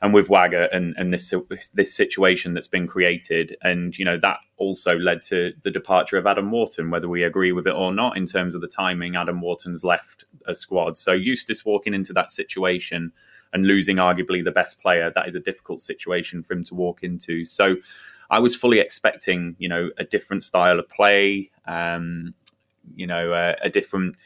and with Wagger and, and this this situation that's been created, and you know that also led to the departure of Adam Wharton, whether we agree with it or not. In terms of the timing, Adam Wharton's left a squad, so Eustace walking into that situation and losing arguably the best player, that is a difficult situation for him to walk into. So I was fully expecting, you know, a different style of play, um, you know, a, a different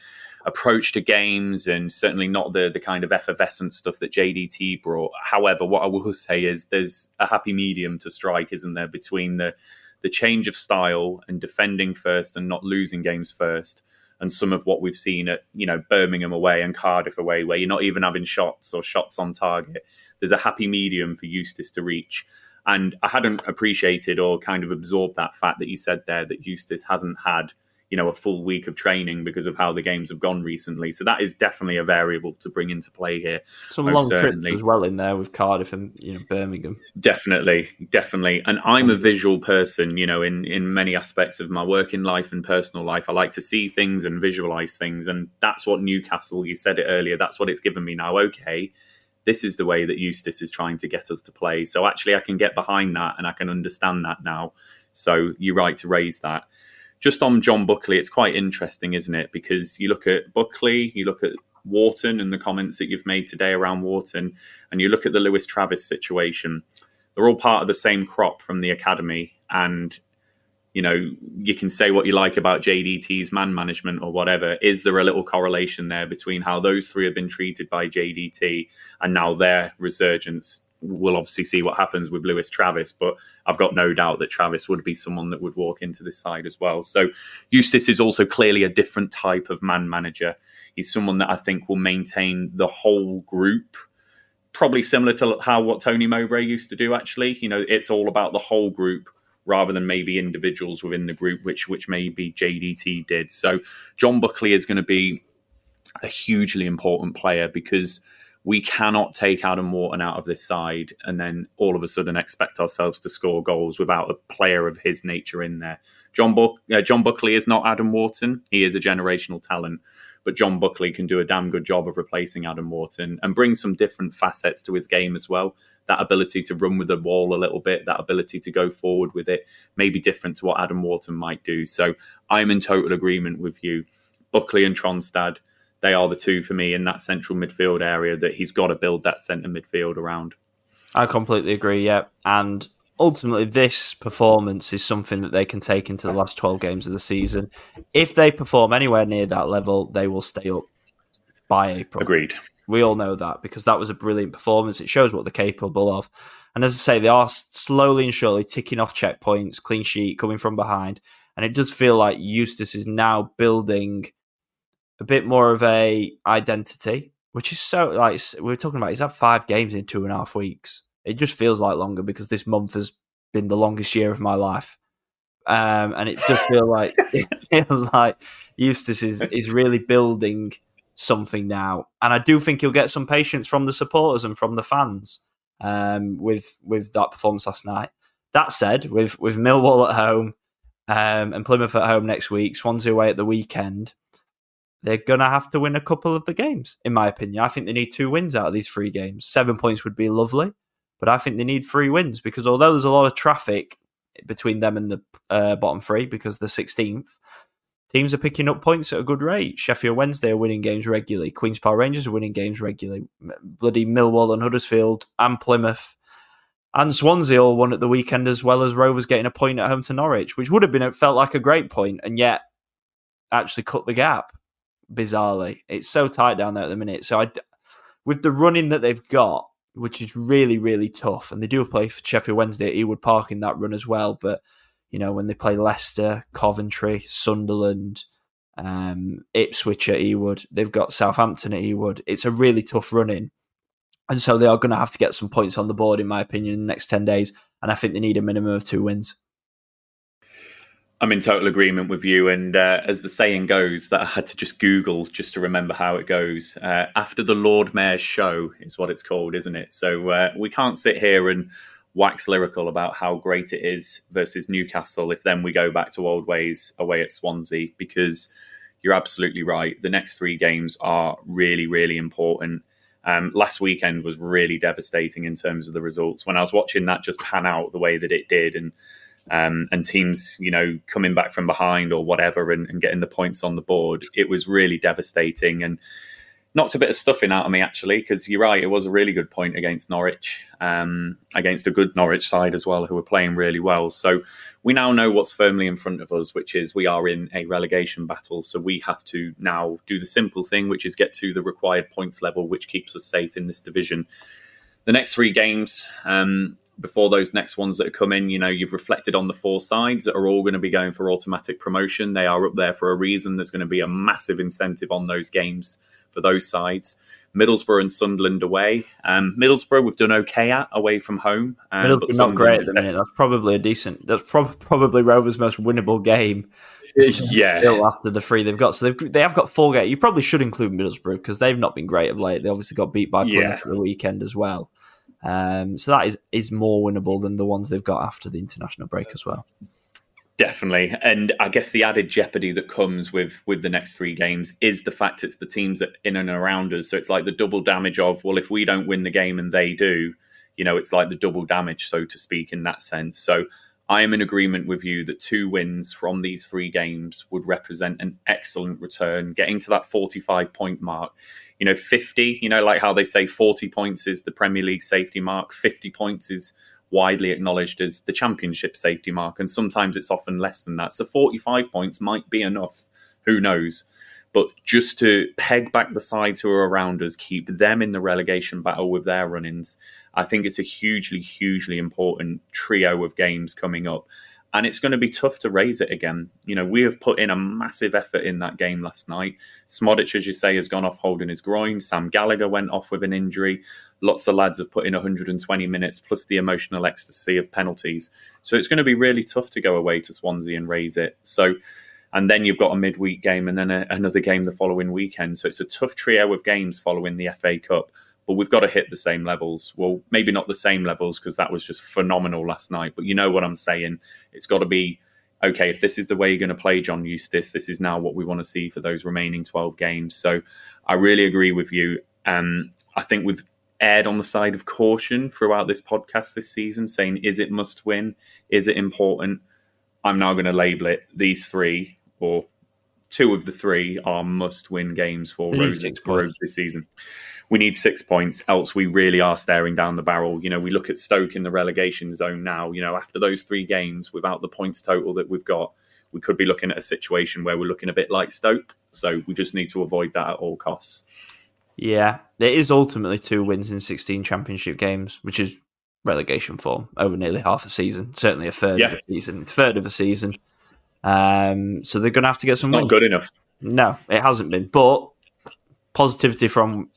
approach to games and certainly not the the kind of effervescent stuff that JDT brought. However, what I will say is there's a happy medium to strike, isn't there, between the the change of style and defending first and not losing games first and some of what we've seen at you know Birmingham away and Cardiff away, where you're not even having shots or shots on target. There's a happy medium for Eustace to reach. And I hadn't appreciated or kind of absorbed that fact that you said there that Eustace hasn't had you know a full week of training because of how the games have gone recently. So that is definitely a variable to bring into play here. Some long certainly. trips as well in there with Cardiff and you know Birmingham. Definitely, definitely. And I'm a visual person. You know, in in many aspects of my working life and personal life, I like to see things and visualize things, and that's what Newcastle. You said it earlier. That's what it's given me now. Okay. This is the way that Eustace is trying to get us to play. So actually, I can get behind that and I can understand that now. So you're right to raise that just on John Buckley, it's quite interesting, isn't it? Because you look at Buckley, you look at Wharton and the comments that you've made today around Wharton, and you look at the Lewis Travis situation. They're all part of the same crop from the academy, and you know you can say what you like about JDT's man management or whatever. Is there a little correlation there between how those three have been treated by JDT and now their resurgence? We'll obviously see what happens with Lewis Travis, but I've got no doubt that Travis would be someone that would walk into this side as well. So Eustace is also clearly a different type of man manager. He's someone that I think will maintain the whole group. Probably similar to how what Tony Mowbray used to do. Actually, you know, it's all about the whole group rather than maybe individuals within the group, which which maybe JDT did. So John Buckley is going to be a hugely important player because we cannot take Adam Wharton out of this side and then all of a sudden expect ourselves to score goals without a player of his nature in there. John, Buck, uh, John Buckley is not Adam Wharton. He is a generational talent, but John Buckley can do a damn good job of replacing Adam Wharton and bring some different facets to his game as well. That ability to run with the ball a little bit, that ability to go forward with it, may be different to what Adam Wharton might do. So I'm in total agreement with you. Buckley and Tronstad – they are the two for me in that central midfield area that he's got to build that centre midfield around. I completely agree, yeah. And ultimately, this performance is something that they can take into the last 12 games of the season. If they perform anywhere near that level, they will stay up by April. Agreed. We all know that because that was a brilliant performance. It shows what they're capable of. And as I say, they are slowly and surely ticking off checkpoints, clean sheet, coming from behind. And it does feel like Eustace is now building a bit more of a identity, which is so like we were talking about. He's had five games in two and a half weeks. It just feels like longer because this month has been the longest year of my life, um, and it does feel like it feels like Eustace is is really building something now, and I do think he'll get some patience from the supporters and from the fans um, with with that performance last night. That said, with with Millwall at home um, and Plymouth at home next week, Swansea away at the weekend, they're going to have to win a couple of the games, in my opinion. I think they need two wins out of these three games. Seven points would be lovely, but I think they need three wins because although there's a lot of traffic between them and the uh, bottom three because the 16th, teams are picking up points at a good rate. Sheffield Wednesday are winning games regularly. Queen's Park Rangers are winning games regularly. Bloody Millwall and Huddersfield and Plymouth and Swansea all won at the weekend as well as Rovers getting a point at home to Norwich, which would have been felt like a great point, and yet actually cut the gap. Bizarrely, it's so tight down there at the minute. So I, with the running that they've got, which is really really tough, and they do play for Sheffield Wednesday at Ewood Park in that run as well. But you know when they play Leicester, Coventry, Sunderland, um, Ipswich at Ewood, they've got Southampton at Ewood. It's a really tough running and so they are going to have to get some points on the board, in my opinion, in the next 10 days. And I think they need a minimum of two wins. I'm in total agreement with you. And uh, as the saying goes, that I had to just Google just to remember how it goes. Uh, after the Lord Mayor's show is what it's called, isn't it? So uh, we can't sit here and wax lyrical about how great it is versus Newcastle if then we go back to old ways away at Swansea because you're absolutely right. The next three games are really, really important. Um, last weekend was really devastating in terms of the results. When I was watching that just pan out the way that it did, and um, and teams, you know, coming back from behind or whatever, and, and getting the points on the board, it was really devastating. And knocked a bit of stuffing out of me actually because you're right it was a really good point against norwich um, against a good norwich side as well who were playing really well. So we now know what's firmly in front of us which is we are in a relegation battle. So we have to now do the simple thing which is get to the required points level which keeps us safe in this division. The next three games um, before those next ones that come in, you know, you've reflected on the four sides that are all going to be going for automatic promotion. They are up there for a reason. There's going to be a massive incentive on those games for those sides. Middlesbrough and Sunderland away. Um, Middlesbrough we've done okay at away from home. Um, Middlesbrough but not great at the minute. That's probably a decent. That's pro- probably Rovers' most winnable game. Yeah, still after the three they've got, so they've they have got four games. You probably should include Middlesbrough because they've not been great of late. They obviously got beat by Plymouth yeah. the weekend as well. Um, so that is is more winnable than the ones they've got after the international break as well. Definitely, and I guess the added jeopardy that comes with with the next three games is the fact it's the teams that in and around us. So it's like the double damage of well, if we don't win the game and they do, you know, it's like the double damage, so to speak, in that sense. So I am in agreement with you that two wins from these three games would represent an excellent return. Getting to that 45 point mark you know, 50, you know, like how they say 40 points is the Premier League safety mark, 50 points is widely acknowledged as the championship safety mark. And sometimes it's often less than that. So 45 points might be enough. Who knows? But just to peg back the sides who are around us, keep them in the relegation battle with their run ins, I think it's a hugely, hugely important trio of games coming up and it's going to be tough to raise it again. You know, we have put in a massive effort in that game last night. Szmodics, as you say, has gone off holding his groin. Sam Gallagher went off with an injury. Lots of lads have put in 120 minutes plus the emotional ecstasy of penalties. So it's going to be really tough to go away to Swansea and raise it. So, and then you've got a midweek game and then a, another game the following weekend. So it's a tough trio of games following the FA Cup but we've got to hit the same levels. Well, maybe not the same levels because that was just phenomenal last night, but you know what I'm saying. It's got to be okay. If this is the way you're going to play John Eustace, this is now what we want to see for those remaining 12 games. So I really agree with you. Um, I think we've aired on the side of caution throughout this podcast this season, saying, is it must win? Is it important? I'm now going to label it these three or two of the three are must win games for Rose, this season we need six points, else we really are staring down the barrel. You know, we look at Stoke in the relegation zone now. You know, after those three games, without the points total that we've got, we could be looking at a situation where we're looking a bit like Stoke. So we just need to avoid that at all costs. Yeah, it is ultimately two wins in 16 championship games, which is relegation form over nearly half a season, certainly a third yeah. of a season, third of a season. Um, so they're going to have to get some. It's not good enough. No, it hasn't been. But positivity from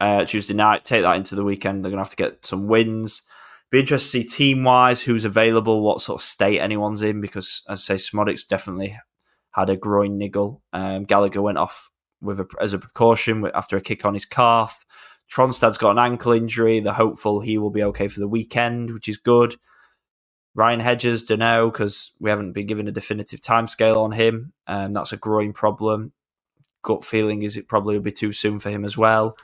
uh, Tuesday night. Take that into the weekend. They're going to have to get some wins. Be interested to see team wise who's available, what sort of state anyone's in, because as I say, Szmodics definitely had a groin niggle. Um, Gallagher went off with a, as a precaution after a kick on his calf. Tronstad's got an ankle injury. They're hopeful he will be okay for the weekend, which is good. Ryan Hedges, don't know because we haven't been given a definitive timescale on him. Um, that's a growing problem. Gut feeling is it probably will be too soon for him as well.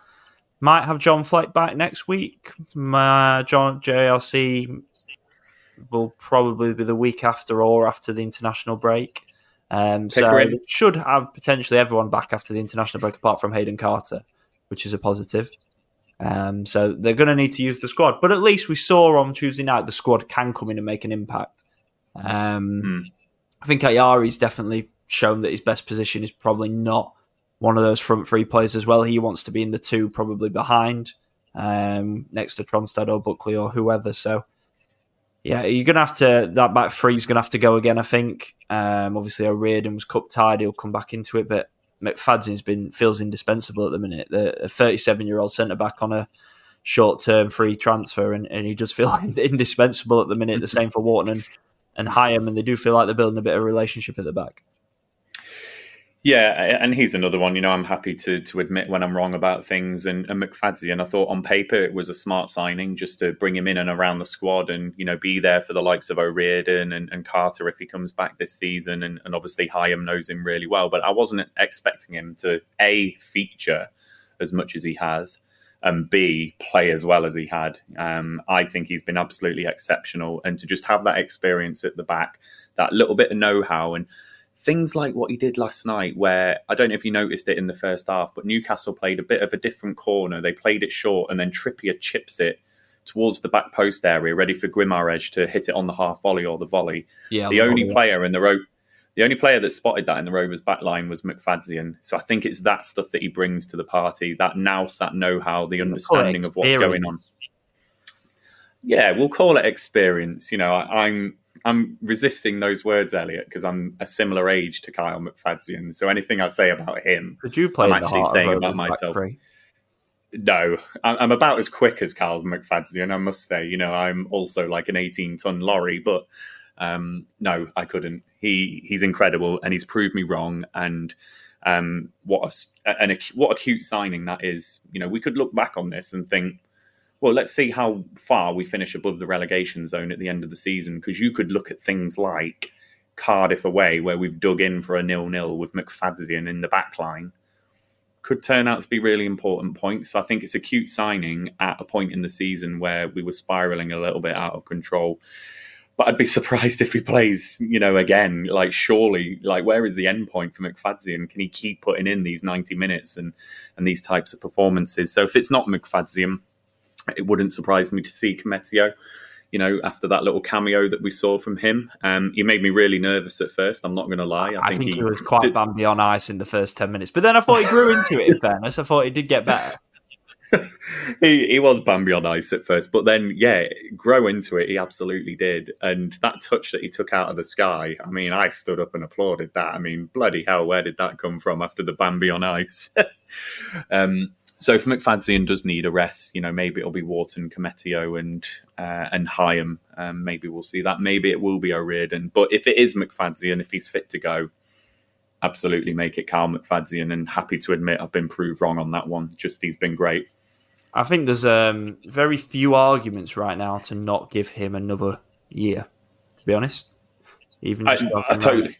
Might have John Fleck back next week. My John JLC will probably be the week after or after the international break. Um, so should have potentially everyone back after the international break, apart from Hayden Carter, which is a positive. Um, so they're going to need to use the squad. But at least we saw on Tuesday night the squad can come in and make an impact. Um, Hmm. I think Ayari's definitely shown that his best position is probably not one of those front three players as well. He wants to be in the two, probably behind, um, next to Tronstad or Buckley or whoever. So, yeah, you're going to have to, that back three's going to have to go again, I think. Um, obviously, O'Riordan was cup tied. He'll come back into it, but McFadzean's been, feels indispensable at the minute. The 37 year old centre back on a short term free transfer, and, and he just feel indispensable at the minute. The same for Wharton and, and Hyam, and they do feel like they're building a bit of a relationship at the back. Yeah, and he's another one. You know, I'm happy to to admit when I'm wrong about things. And, and McFadzean, I thought on paper it was a smart signing just to bring him in and around the squad, and you know, be there for the likes of O'Riordan and, and Carter if he comes back this season. And, and obviously Hyam knows him really well, but I wasn't expecting him to a feature as much as he has, and B play as well as he had. Um, I think he's been absolutely exceptional, and to just have that experience at the back, that little bit of know-how and things like what he did last night, where I don't know if you noticed it in the first half, but Newcastle played a bit of a different corner. They played it short, and then Trippier chips it towards the back post area, ready for Guimarães to hit it on the half volley or the volley. Yeah, the only player in the row. The only player that spotted that in the Rovers back line was McFadzean. So I think it's that stuff that he brings to the party, that nous, that know-how, the understanding of what's going on. Yeah, we'll call it experience. You know, I, I'm I'm resisting those words, Elliot, because I'm a similar age to Kyle McFadzean. So anything I say about him, Could you play I'm actually saying about myself. no, I'm about as quick as Kyle McFadzean. I must say, you know, I'm also like an 18 ton lorry, but um, no, I couldn't. He he's incredible, and he's proved me wrong. And um, what a, an what a cute signing that is. You know, we could look back on this and think, well, let's see how far we finish above the relegation zone at the end of the season. Because you could look at things like Cardiff away, where we've dug in for a nil-nil with McFadzean in the back line could turn out to be really important points. I think it's a cute signing at a point in the season where we were spiraling a little bit out of control. But I'd be surprised if he plays, you know, again. Like, surely, like, where is the end point for McFadzean? Can he keep putting in these ninety minutes and and these types of performances? So if it's not McFadzean, it wouldn't surprise me to see Koumetio. You know, after that little cameo that we saw from him, um, he made me really nervous at first. I'm not going to lie. I, think, he, was did- quite Bambi on ice in the first 10 minutes. But then I thought he grew into it, in fairness. I thought he did get better. he, he was Bambi on ice at first, but then yeah, grow into it. He absolutely did, and that touch that he took out of the sky. I mean, I stood up and applauded that. I mean, bloody hell, where did that come from after the Bambi on ice? um, so if McFadzean does need a rest, you know, maybe it'll be Wharton, Koumetio, and uh, and Hyam. Um, maybe we'll see that. Maybe it will be O'Riordan. But if it is McFadzean, if he's fit to go, absolutely make it Carl McFadzean. And happy to admit I've been proved wrong on that one. Just he's been great. I think there's um, very few arguments right now to not give him another year, to be honest. Even I, I totally. two.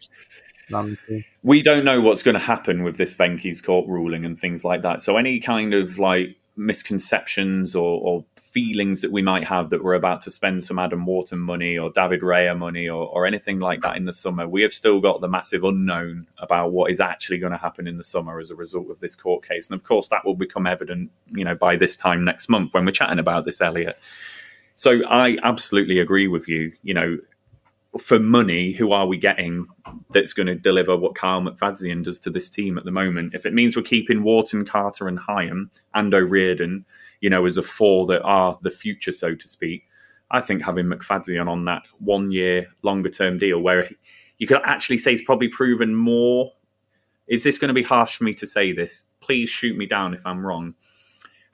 We don't know what's going to happen with this Venky's court ruling and things like that. So any kind of like misconceptions or, or feelings that we might have that we're about to spend some Adam Wharton money or David Raya money or, or anything like that in the summer, we have still got the massive unknown about what is actually going to happen in the summer as a result of this court case. And of course, that will become evident, you know, by this time next month when we're chatting about this, Elliot. So I absolutely agree with you. You know, for money, who are we getting that's going to deliver what Kyle McFadzean does to this team at the moment? If it means we're keeping Wharton, Carter, and Hyam and O'Riordan, you know, as a four that are the future, so to speak, I think having McFadzean on that one year longer term deal where he- you could actually say he's probably proven more. Is this going to be harsh for me to say this? Please shoot me down if I'm wrong.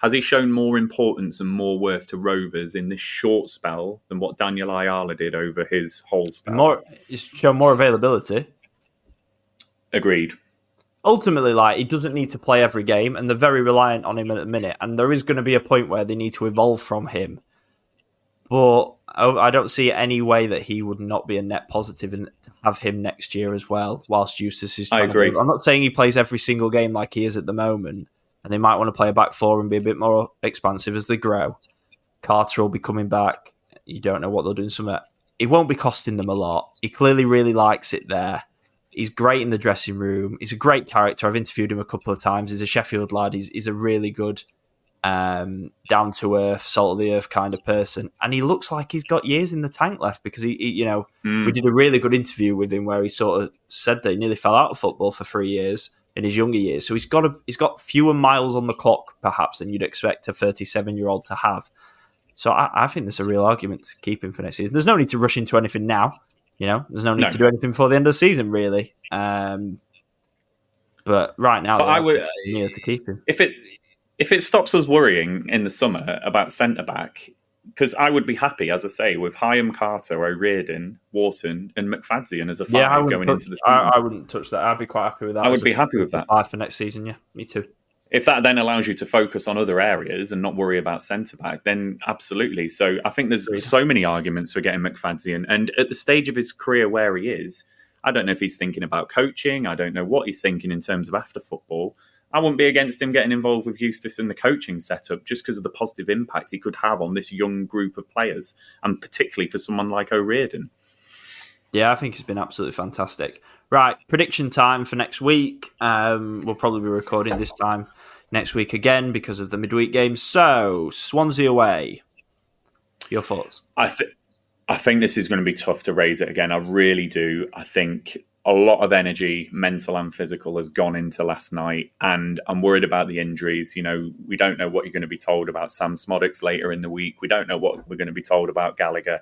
Has he shown more importance and more worth to Rovers in this short spell than what Daniel Ayala did over his whole spell? More, he's shown more availability. Agreed. Ultimately, like he doesn't need to play every game, and they're very reliant on him at the minute. And there is going to be a point where they need to evolve from him. But I I don't see any way that he would not be a net positive and to have him next year as well. Whilst Eustace is, I trying to agree. build- I'm not saying he plays every single game like he is at the moment, and they might want to play a back four and be a bit more expansive as they grow. Carter will be coming back. You don't know what they'll do in summer. It won't be costing them a lot. He clearly really likes it there. He's great in the dressing room. He's a great character. I've interviewed him a couple of times. He's a Sheffield lad. He's, he's a really good um, down to earth, salt of the earth kind of person, and he looks like he's got years in the tank left because he, he you know, mm. we did a really good interview with him where he sort of said that he nearly fell out of football for three years in his younger years, so he's got a, he's got fewer miles on the clock perhaps than you'd expect a 37 year old to have. So I, I, think there's a real argument to keep him for next season. There's no need to rush into anything now. You know, there's no need no. to do anything before the end of the season, really. Um, but right now, but I would near to keep him. If it if it stops us worrying in the summer about centre back, because I would be happy, as I say, with Hyam, Carter, O'Riordan, Wharton, and McFadzean as a five yeah, going touch, into the season. I, I, wouldn't touch that. I'd be quite happy with that. I would be happy with that. Five for next season, yeah, me too. If that then allows you to focus on other areas and not worry about centre back, then absolutely. So I think there's so many arguments for getting McFadzean, and at the stage of his career where he is, I don't know if he's thinking about coaching. I don't know what he's thinking in terms of after football. I wouldn't be against him getting involved with Eustace in the coaching setup just because of the positive impact he could have on this young group of players, and particularly for someone like O'Riordan. Yeah, I think he's been absolutely fantastic. Right, prediction time for next week. Um, we'll probably be recording this time next week again because of the midweek game. So, Swansea away. Your thoughts? I think I think this is going to be tough to raise it again. I really do. I think a lot of energy, mental and physical, has gone into last night, and I'm worried about the injuries. You know, we don't know what you're going to be told about Sam Szmodics later in the week. We don't know what we're going to be told about Gallagher,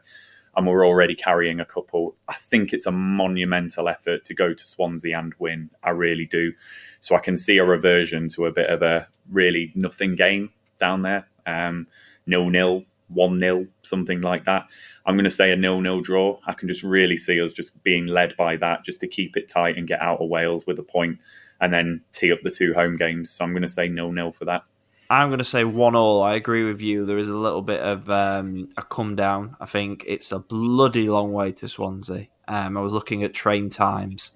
and we're already carrying a couple. I think it's a monumental effort to go to Swansea and win. I really do. So I can see a reversion to a bit of a really nothing game down there. Um, nil nil 1 0, something like that. I'm going to say a nil nil draw. I can just really see us just being led by that, just to keep it tight and get out of Wales with a point and then tee up the two home games. So I'm going to say nil nil for that. I'm going to say one all. I agree with you. There is a little bit of um, a come down. I think it's a bloody long way to Swansea. Um, I was looking at train times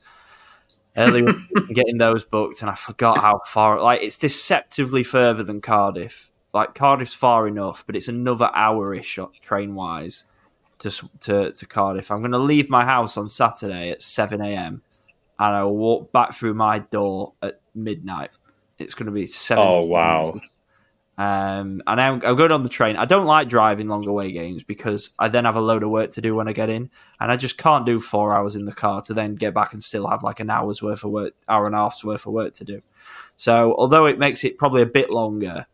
earlier, getting those booked, and I forgot how far. Like it's deceptively further than Cardiff. Like Cardiff's far enough, but it's another hour-ish train wise to, to to Cardiff. I'm going to leave my house on Saturday at seven a.m. and I will walk back through my door at midnight. It's going to be seven. Oh wow! Um, and I'm, I'm going on the train. I don't like driving long away games because I then have a load of work to do when I get in, and I just can't do four hours in the car to then get back and still have like an hour's worth of work, hour and a half's worth of work to do. So although it makes it probably a bit longer,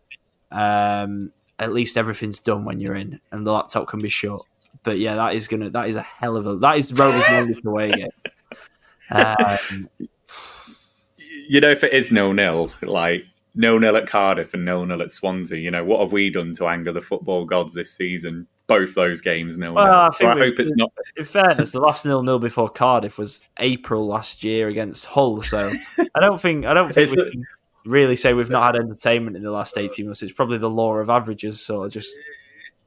um, at least everything's done when you're in, and the laptop can be shut. But yeah, that is gonna that is a hell of a that is Rovers' longest away game. Um, you know, if it is nil nil, like nil nil at Cardiff and nil nil at Swansea, you know, what have we done to anger the football gods this season? Both those games nil. Well, so I hope it's not. In fairness, the last nil nil before Cardiff was April last year against Hull. So I don't think I don't think we can really say we've not had entertainment in the last 18 months. It's probably the law of averages. So just.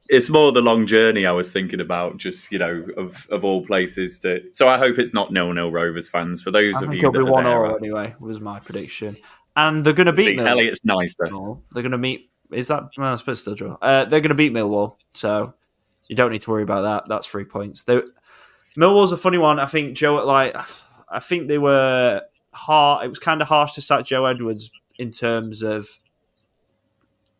It's more the long journey I was thinking about, just you know, of, of all places to. So I hope it's not nil nil Rovers fans. For those I of you, it'll be one or anyway. Was my prediction, and they're going to beat. See, Millwall. Elliot's nicer. They're going to meet. Is that? Well, I suppose still draw. Uh, they're going to beat Millwall, so you don't need to worry about that. That's three points. They, Millwall's a funny one. I think Joe. Like, I think they were hard. It was kind of harsh to sack Joe Edwards in terms of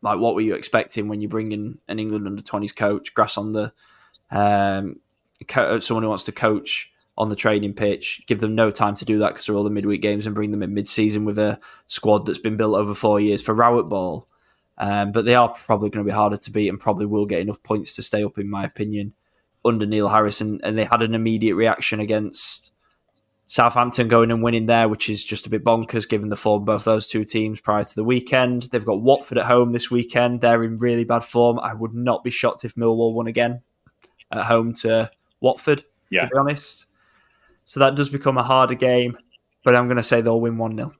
like what were you expecting when you bring in an England under 20s coach, grass on the um, co- someone who wants to coach on the training pitch, give them no time to do that because they're all the midweek games and bring them in mid-season with a squad that's been built over four years for Rowett ball. Um, but they are probably going to be harder to beat and probably will get enough points to stay up, in my opinion, under Neil Harrison. And they had an immediate reaction against Southampton going and winning there, which is just a bit bonkers given the form of both those two teams prior to the weekend. They've got Watford at home this weekend. They're in really bad form. I would not be shocked if Millwall won again at home to Watford, yeah. to be honest. So that does become a harder game, but I'm going to say they'll win 1 0.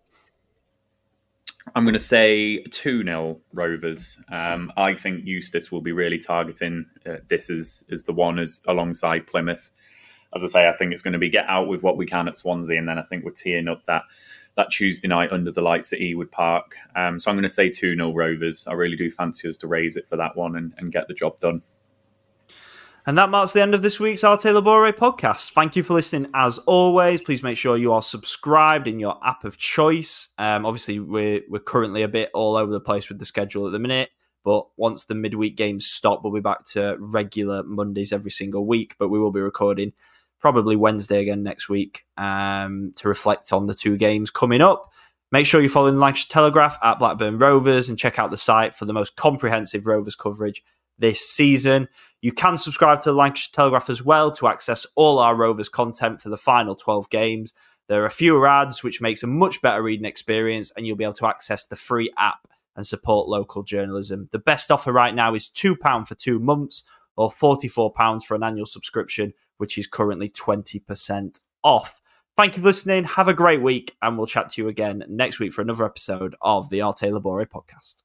I'm going to say 2 0 Rovers. Um, I think Eustace will be really targeting uh, this as, as the one as alongside Plymouth as I say, I think it's going to be get out with what we can at Swansea, and then I think we're teeing up that that Tuesday night under the lights at Ewood Park. Um, so I'm going to say 2 0 Rovers. I really do fancy us to raise it for that one and, and get the job done. And that marks the end of this week's Arte Labore podcast. Thank you for listening as always. Please make sure you are subscribed in your app of choice. Um, obviously, we're, we're currently a bit all over the place with the schedule at the minute. But once the midweek games stop, we'll be back to regular Mondays every single week. But we will be recording probably Wednesday again next week um, to reflect on the two games coming up. Make sure you're following the Lancashire Telegraph at Blackburn Rovers and check out the site for the most comprehensive Rovers coverage this season. You can subscribe to the Lancashire Telegraph as well to access all our Rovers content for the final 12 games. There are fewer ads, which makes a much better reading experience, and you'll be able to access the free app and support local journalism. The best offer right now is £2 for two months or £44 for an annual subscription, which is currently 20% off. Thank you for listening. Have a great week, and we'll chat to you again next week for another episode of the Arte Labore podcast.